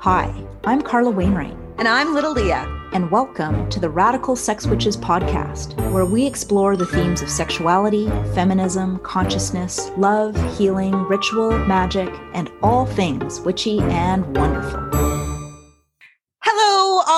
Hi, I'm Carla Wainwright. And I'm Little Leah. And welcome to the Radical Sex Witches podcast, where we explore the themes of sexuality, feminism, consciousness, love, healing, ritual, magic, and all things witchy and wonderful.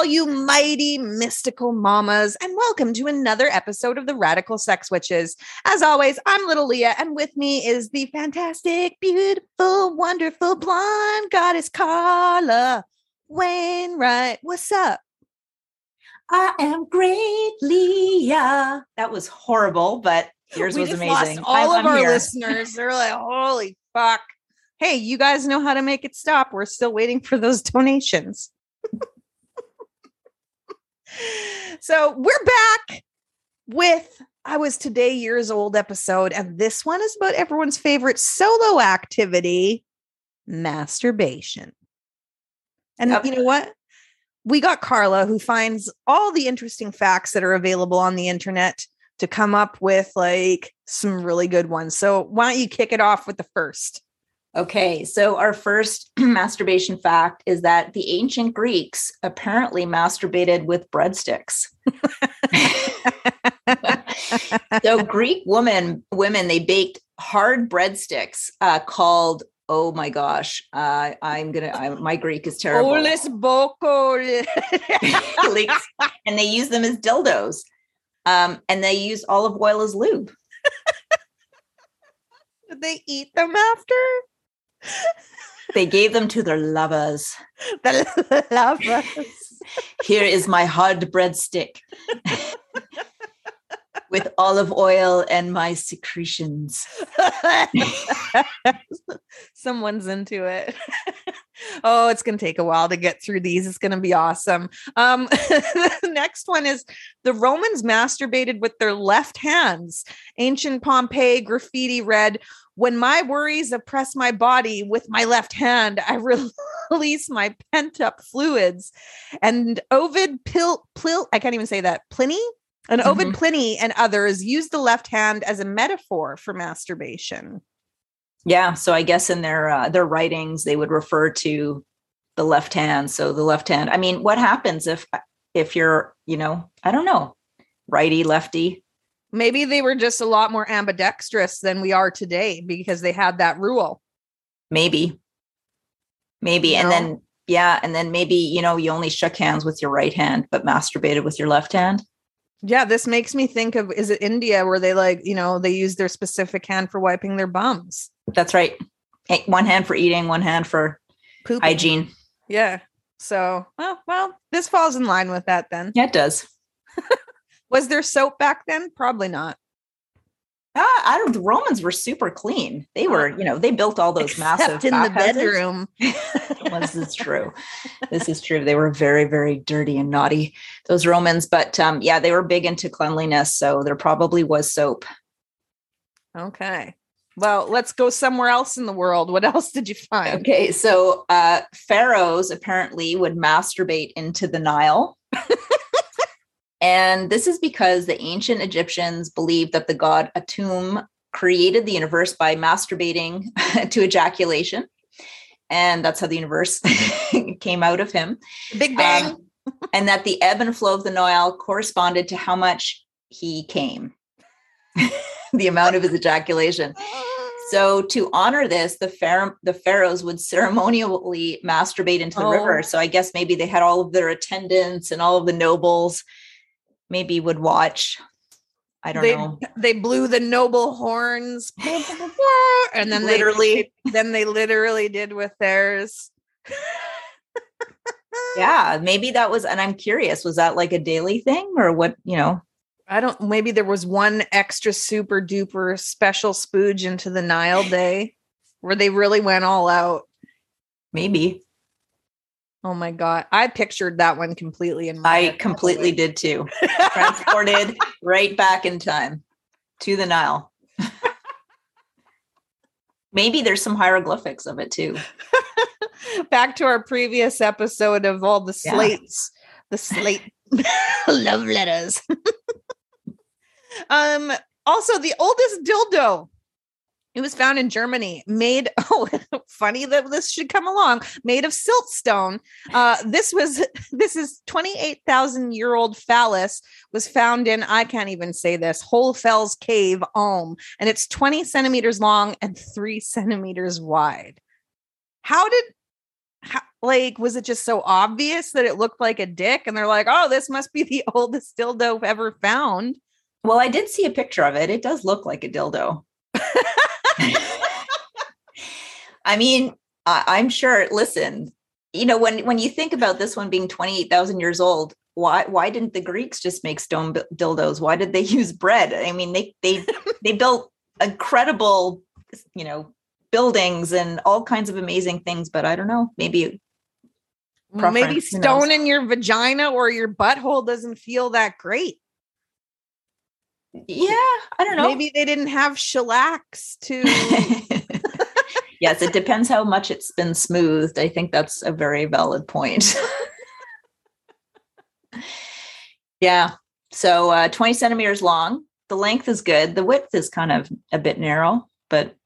All you mighty mystical mamas, and welcome to another episode of the Radical Sex Witches. As always, I'm Little Leah, and with me is the fantastic, beautiful, wonderful blonde goddess Carla Wainwright. What's up? I am great, Leah. That was horrible, but yours we was amazing. All I'm, of I'm our here. listeners. They're like, holy fuck. Hey, you guys know how to make it stop. We're still waiting for those donations. so we're back with I was today years old episode, and this one is about everyone's favorite solo activity, masturbation. And you know what? We got Carla who finds all the interesting facts that are available on the internet to come up with like some really good ones. So why don't you kick it off with the first? Okay, so our first masturbation fact is that the ancient Greeks apparently masturbated with breadsticks. so Greek women women they baked hard breadsticks uh, called oh my gosh uh, I'm gonna I, my Greek is terrible and they use them as dildos um, and they use olive oil as lube. Did they eat them after? They gave them to their lovers. The lovers. Here is my hard breadstick with olive oil and my secretions. Someone's into it. Oh, it's going to take a while to get through these. It's going to be awesome. Um, the next one is the Romans masturbated with their left hands. Ancient Pompeii graffiti read, When my worries oppress my body with my left hand, I release my pent up fluids. And Ovid Pil, Plil, I can't even say that, Pliny? And Ovid Mhm. Pliny and others used the left hand as a metaphor for masturbation. Yeah, so I guess in their uh, their writings they would refer to the left hand. So the left hand. I mean, what happens if if you're, you know, I don't know, righty, lefty? Maybe they were just a lot more ambidextrous than we are today because they had that rule. Maybe. Maybe. And No. then yeah, and then maybe, you know, you only shook hands with your right hand but masturbated with your left hand. Yeah, this makes me think of is it India where they like, you know, they use their specific hand for wiping their bums. That's right. Hey, One hand for eating, one hand for Pooping. hygiene. Yeah. So, well, well, this falls in line with that then. Yeah, it does. Was there soap back then? Probably not. Ah, I don't. The Romans were super clean. They were, you know, they built all those massive Except in the bedroom. this is true. This is true. They were very, very dirty and naughty, those Romans. But um, yeah, they were big into cleanliness, so there probably was soap. Okay. Well, let's go somewhere else in the world. What else did you find? Okay, so uh, pharaohs apparently would masturbate into the Nile. and this is because the ancient Egyptians believed that the god Atum created the universe by masturbating to ejaculation. And that's how the universe came out of him. Big Bang. Um, and that the ebb and flow of the Nile corresponded to how much he came, the amount of his ejaculation. So to honor this, the pharaoh, the pharaohs would ceremonially masturbate into the Oh. river. So I guess maybe they had all of their attendants and all of the nobles maybe would watch. I don't they, know. They blew the noble horns, and then Literally. they then they literally did with theirs. Yeah, maybe that was and I'm curious, was that like a daily thing or what, you know? I don't. Maybe there was one extra super duper special spooge into the Nile day where they really went all out. Maybe. Oh my god, I pictured that one completely in my I head. completely did too. Transported right back in time to the Nile. Maybe there's some hieroglyphics of it too. back to our previous episode of all the Yeah. slates, the slate love letters. um, also the oldest dildo It was found in Germany, made, oh, funny that this should come along, made of siltstone. Uh, this was, this is 28,000 year old phallus was found in, I can't even say this, Hohlfels Cave, Ulm, and it's 20 centimeters long and three centimeters wide. How did, how, like, was it just so obvious that it looked like a dick? And they're like, oh, this must be the oldest dildo ever found. Well, I did see a picture of it. It does look like a dildo. I mean, I, am sure. Listen, you know, when when you think about this one being 28,000 years old, why why didn't the Greeks just make stone dildos? Why did they use bread? I mean, they they they built incredible, you know, buildings and all kinds of amazing things. But I don't know, maybe maybe stone in your vagina or your butthole doesn't feel that great. Yeah, I don't know. Maybe they didn't have shellacs to. yes, it depends how much it's been smoothed. I think that's a very valid point. yeah. So uh, 20 centimeters long. The length is good. The width is kind of a bit narrow, but.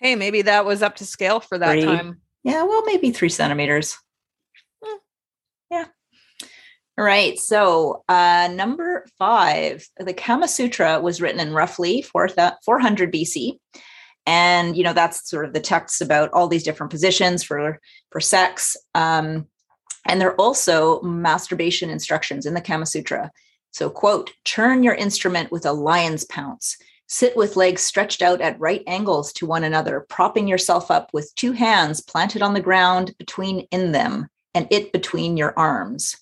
Hey, maybe that was up to scale for that three, time. Yeah, well, maybe three centimeters. All right. So, uh, number five, the Kama Sutra was written in roughly 400 BC. And, you know, that's sort of the texts about all these different positions for, for sex. Um, and there are also masturbation instructions in the Kama Sutra. So, quote, turn your instrument with a lion's pounce. Sit with legs stretched out at right angles to one another, propping yourself up with two hands planted on the ground between in them and it between your arms.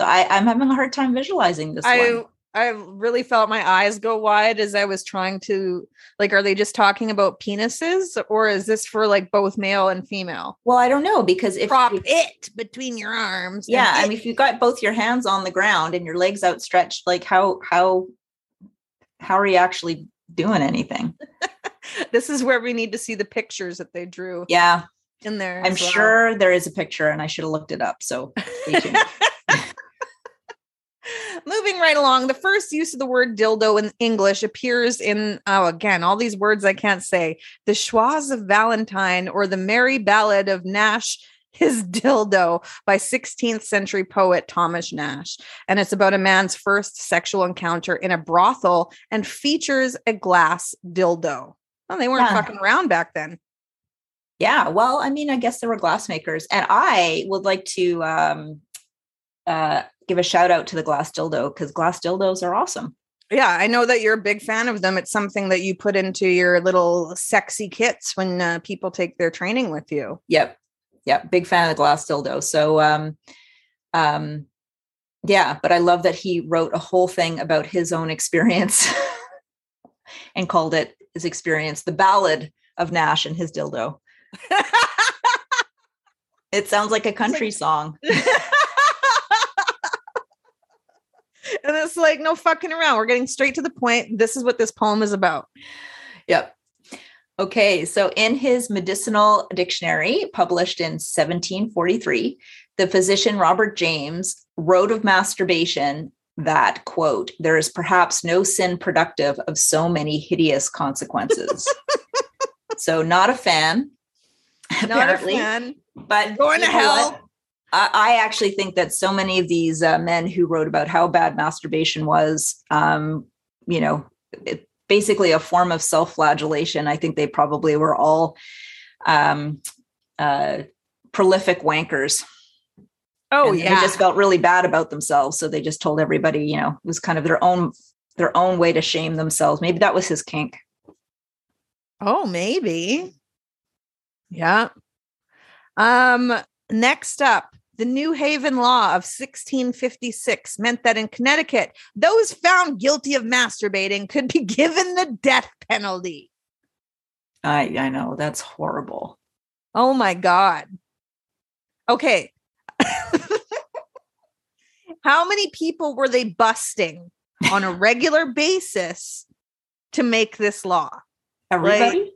So I, I'm having a hard time visualizing this I, one. I really felt my eyes go wide as I was trying to like, are they just talking about penises or is this for like both male and female? Well, I don't know because if prop if, it between your arms. Yeah. I mean, if you've got both your hands on the ground and your legs outstretched, like how, how, how are you actually doing anything? this is where we need to see the pictures that they drew. Yeah. In there. I'm well. sure there is a picture and I should have looked it up. So moving right along, the first use of the word dildo in English appears in, oh, again, all these words I can't say the Schwas of Valentine or the Merry Ballad of Nashe his dildo by 16th century poet Thomas Nashe. And it's about a man's first sexual encounter in a brothel and features a glass dildo. Well, they weren't yeah. fucking around back then. Yeah. Well, I mean, I guess there were glassmakers. And I would like to um, uh, give a shout out to the glass dildo because glass dildos are awesome. Yeah, I know that you're a big fan of them. It's something that you put into your little sexy kits when uh, people take their training with you. Yep. Yep. Big fan of the glass dildo. So, um, um, yeah, but I love that he wrote a whole thing about his own experience and called it his experience, the ballad of Nashe and his dildo. it sounds like a country song. and it's like no fucking around. We're getting straight to the point. This is what this poem is about. Yep. Okay, so in his medicinal dictionary, published in 1743, the physician Robert James wrote of masturbation that, quote, there is perhaps no sin productive of so many hideous consequences. so, not a fan, not apparently. A fan. But going to hell. I actually think that so many of these uh, men who wrote about how bad masturbation was, um, you know, it, basically a form of self-flagellation. I think they probably were all um, uh, prolific wankers. Oh and yeah, they just felt really bad about themselves, so they just told everybody, you know, it was kind of their own their own way to shame themselves. Maybe that was his kink. Oh, maybe. Yeah. Um. Next up, the New Haven Law of 1656 meant that in Connecticut, those found guilty of masturbating could be given the death penalty. I I know that's horrible. Oh my god. Okay. How many people were they busting on a regular basis to make this law? Everybody? Like,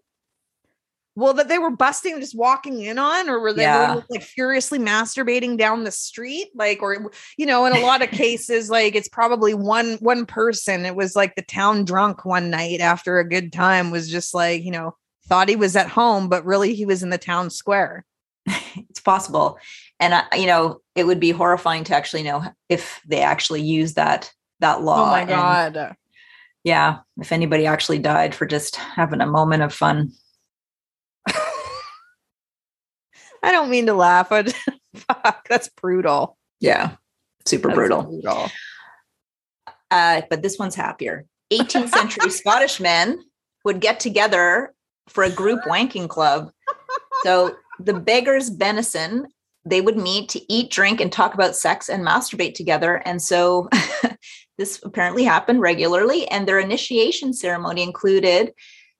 Well, that they were busting, just walking in on, or were they Yeah. like furiously masturbating down the street? Like, or you know, in a lot of cases, like it's probably one one person. It was like the town drunk one night after a good time was just like, you know, thought he was at home, but really he was in the town square. it's possible and I, you know it would be horrifying to actually know if they actually use that that oh law oh my and, god. yeah if anybody actually died for just having a moment of fun I don't mean to laugh, but fuck, that's brutal. yeah super That's brutal. brutal. uh, but this one's happier. 18th century scottish men would get together for a group wanking club. So the beggars benison they would meet to eat drink and talk about sex and masturbate together. And so this apparently happened regularly. And their initiation ceremony included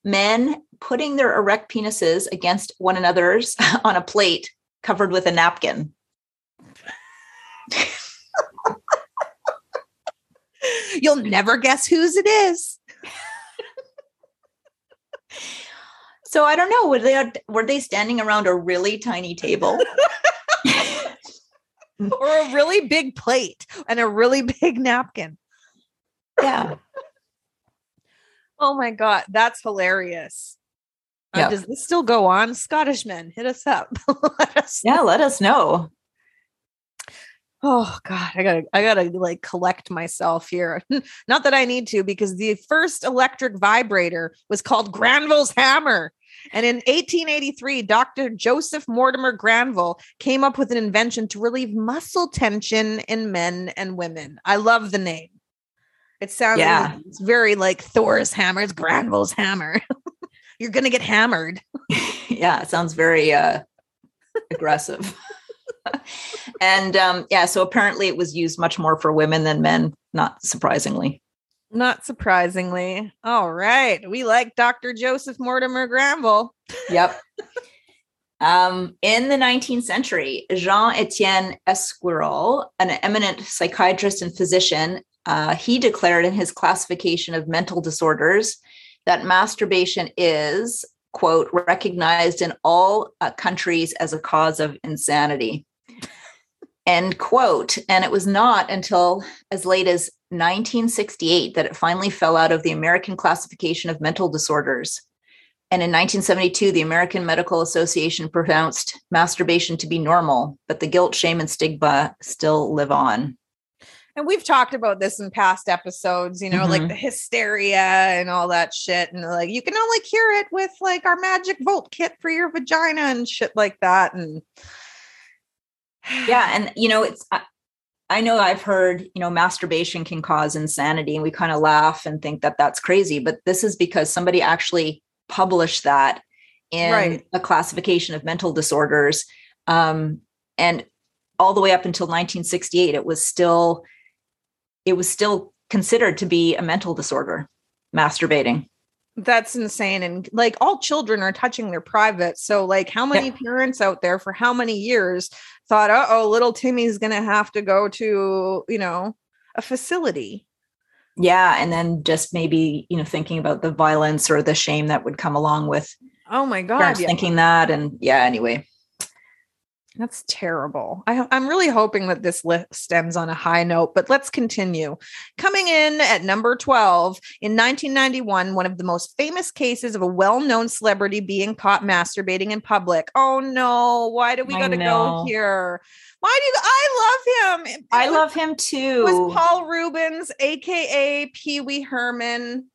men putting their erect penises against one another's on a plate covered with a napkin You'll never guess whose it is. so i don't know were they were they standing around a really tiny table Or a really big plate and a really big napkin. yeah Oh my god, that's hilarious. Uh, does this still go on? Scottish men, hit us up. Let us yeah let us know Oh God, I gotta, I gotta like collect myself here. Not that I need to, because the first electric vibrator was called Granville's hammer. And in 1883, Dr. Joseph Mortimer Granville came up with an invention to relieve muscle tension in men and women. I love the name. It sounds Yeah. it's very like Thor's hammer, it's Granville's hammer. You're gonna get hammered. yeah it sounds very uh aggressive and um yeah so apparently it was used much more for women than men not surprisingly Not surprisingly. All right. We like Dr. Joseph Mortimer Granville. yep um in the 19th century jean-etienne esquirol an eminent psychiatrist and physician uh, he declared in his classification of mental disorders that masturbation is quote recognized in all uh, countries as a cause of insanity end quote. And it was not until as late as 1968 that it finally fell out of the american classification of mental disorders. And in 1972 the american medical association pronounced masturbation to be normal but the guilt shame and stigma still live on And we've talked about this in past episodes, you know, like Mhm. the hysteria and all that shit. And like, you can only cure it with like our magic volt kit for your vagina and shit like that. And yeah and you know it's I, I know i've heard you know masturbation can cause insanity and we kind of laugh and think that that's crazy but this is because somebody actually published that in Right. a classification of mental disorders um, and all the way up until 1968 it was still it was still considered to be a mental disorder masturbating that's insane. And like all children are touching their private. So, like, how many parents out there for how many years thought, uh oh, little Timmy's going to have to go to, you know, a facility? yeah and then just maybe you know thinking about the violence or the shame that would come along with Oh my God. parents yeah. thinking that and yeah anyway That's terrible. I, I'm really hoping that this list ends on a high note, but let's continue. Coming in at number 12, in 1991, one of the most famous cases of a well known celebrity being caught masturbating in public. Oh no, why do we got to go here? Why do you, I love him? I was- love him it too. was Paul Reubens, aka Pee Wee Herman.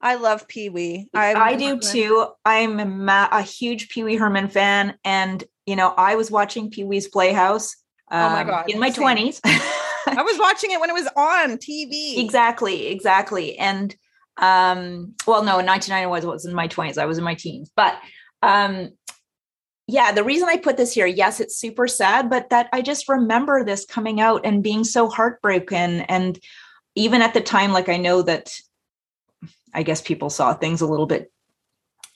I love Pee Wee. I do too. I'm a, ma- a huge Pee Wee Herman fan, and you know, I was watching Pee Wee's Playhouse. Oh my um, God, In my same. twenties. I was watching it when it was on TV. exactly, exactly. And um, well, no, in 1990 was was in my twenties. I was in my teens, but um, yeah, the reason I put this here, yes, it's super sad, but that I just remember this coming out and being so heartbroken. And even at the time, like I know that I guess people saw things a little bit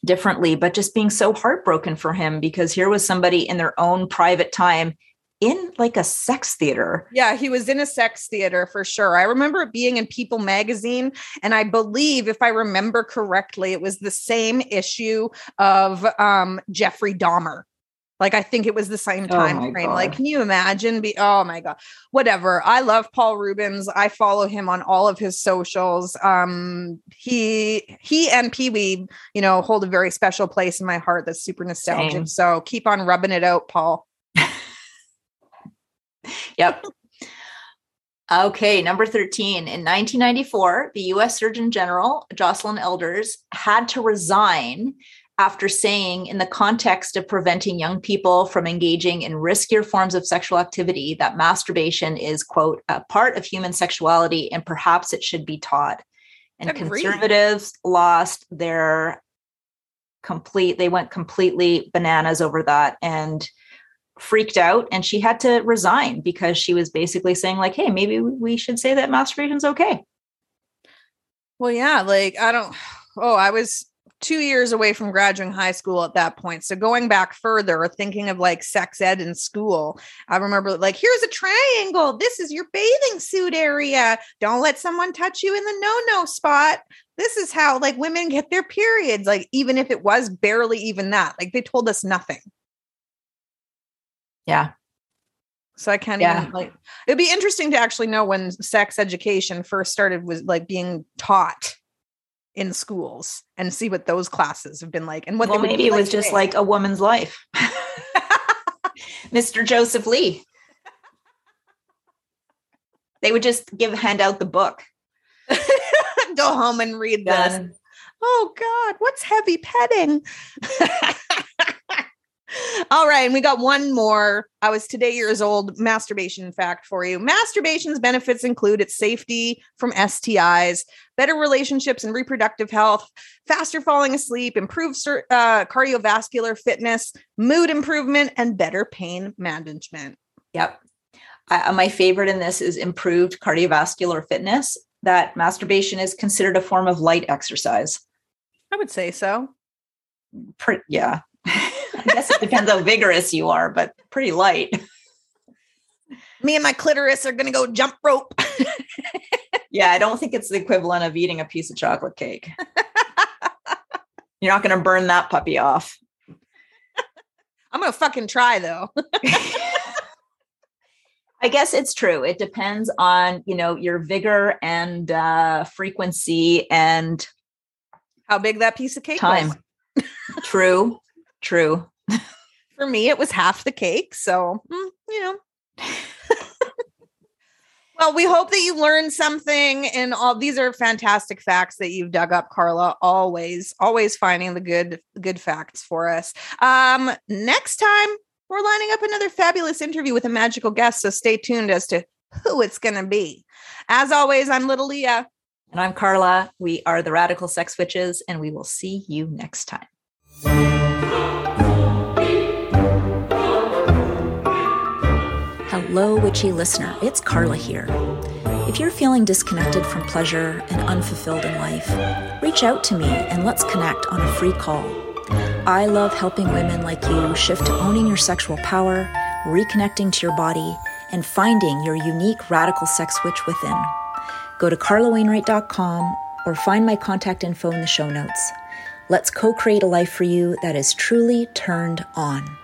differently, but just being so heartbroken for him because here was somebody in their own private time in like a sex theater. Yeah, he was in a sex theater for sure. I remember it being in People magazine. And I believe, if I remember correctly, it was the same issue of um, Jeffrey Dahmer. Like I think it was the same time Oh frame. God. Like, can you imagine? Be oh my god, whatever. I love Paul Reubens. I follow him on all of his socials. Um, he he and Pee Wee, you know, hold a very special place in my heart. That's super nostalgic. Same. So keep on rubbing it out, Paul. Yep. Okay, number 13. In 1994, the US Surgeon General, Jocelyn Elders, had to resign after saying, in the context of preventing young people from engaging in riskier forms of sexual activity, that masturbation is, quote, a part of human sexuality and perhaps it should be taught. And Agreed. conservatives lost their complete, they went completely bananas over that. And freaked out and she had to resign because she was basically saying like hey maybe we should say that masturbation's okay Well, yeah, like I don't oh, I was two years away from graduating high school at that point. So going back further, thinking of like sex ed in school, I remember like, here's a triangle. This is your bathing suit area. Don't let someone touch you in the no-no spot. This is how like women get their periods. Like, even if it was barely even that, like they told us nothing. yeah So I can't Yeah. even like it'd be interesting to actually know when sex education first started was like being taught in schools and see what those classes have been like and what well maybe it was just today. like a woman's life mr joseph lee they would just give hand out the book go home and read this. Oh God, what's heavy petting? All right, and we got one more. I was today years old masturbation fact for you. Masturbation's benefits include its safety from STIs, better relationships and reproductive health, faster falling asleep, improved uh, cardiovascular fitness, mood improvement, and better pain management. Yep. I, my favorite in this is improved cardiovascular fitness. That masturbation is considered a form of light exercise. I would say so. Pretty, yeah. I guess it depends how vigorous you are, but pretty light. Me and my clitoris are going to go jump rope. Yeah, I don't think it's the equivalent of eating a piece of chocolate cake. You're not going to burn that puppy off. I'm going to fucking try though. I guess it's true. It depends on, you know, your vigor and uh frequency and How big that piece of cake time. true. True. For me, it was half the cake. So, mm, you know. well, we hope that you learned something. And all these are fantastic facts that you've dug up, Carla. Always, always finding the good, good facts for us. Um, next time, we're lining up another fabulous interview with a magical guest. So stay tuned as to who it's going to be. As always, I'm Little Leah. And I'm Carla. We are the Radical Sex Witches, and we will see you next time. Hello, witchy listener. It's Carla here. If you're feeling disconnected from pleasure and unfulfilled in life, reach out to me and let's connect on a free call. I love helping women like you shift to owning your sexual power, reconnecting to your body, and finding your unique radical sex witch within. Go to carlawainwright.com or find my contact info in the show notes. Let's co create a life for you that is truly turned on.